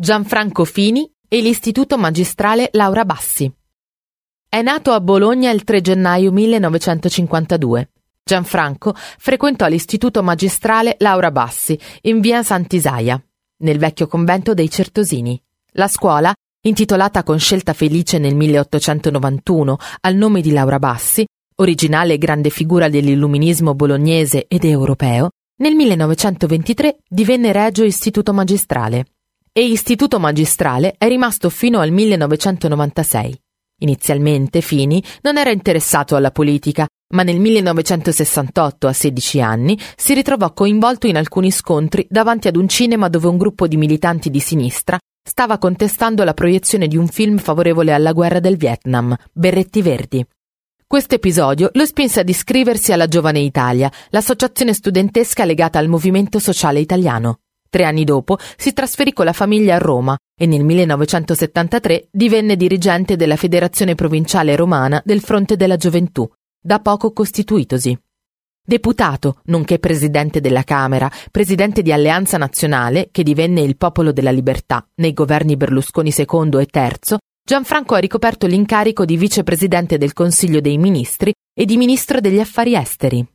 Gianfranco Fini e l'Istituto Magistrale Laura Bassi. È nato a Bologna il 3 gennaio 1952. Gianfranco frequentò l'Istituto Magistrale Laura Bassi in via Sant'Isaia, nel vecchio convento dei Certosini. La scuola, intitolata con scelta felice nel 1891 al nome di Laura Bassi, originale e grande figura dell'illuminismo bolognese ed europeo, nel 1923 divenne Regio Istituto Magistrale e Istituto Magistrale è rimasto fino al 1996. Inizialmente Fini non era interessato alla politica, ma nel 1968, a 16 anni, si ritrovò coinvolto in alcuni scontri davanti ad un cinema dove un gruppo di militanti di sinistra stava contestando la proiezione di un film favorevole alla guerra del Vietnam, Berretti Verdi. Questo episodio lo spinse ad iscriversi alla Giovane Italia, l'associazione studentesca legata al movimento sociale italiano. Tre anni dopo si trasferì con la famiglia a Roma e nel 1973 divenne dirigente della Federazione Provinciale Romana del Fronte della Gioventù, da poco costituitosi. Deputato, nonché presidente della Camera, presidente di Alleanza Nazionale, che divenne il Popolo della Libertà nei governi Berlusconi II e III, Gianfranco ha ricoperto l'incarico di vicepresidente del Consiglio dei Ministri e di ministro degli Affari Esteri.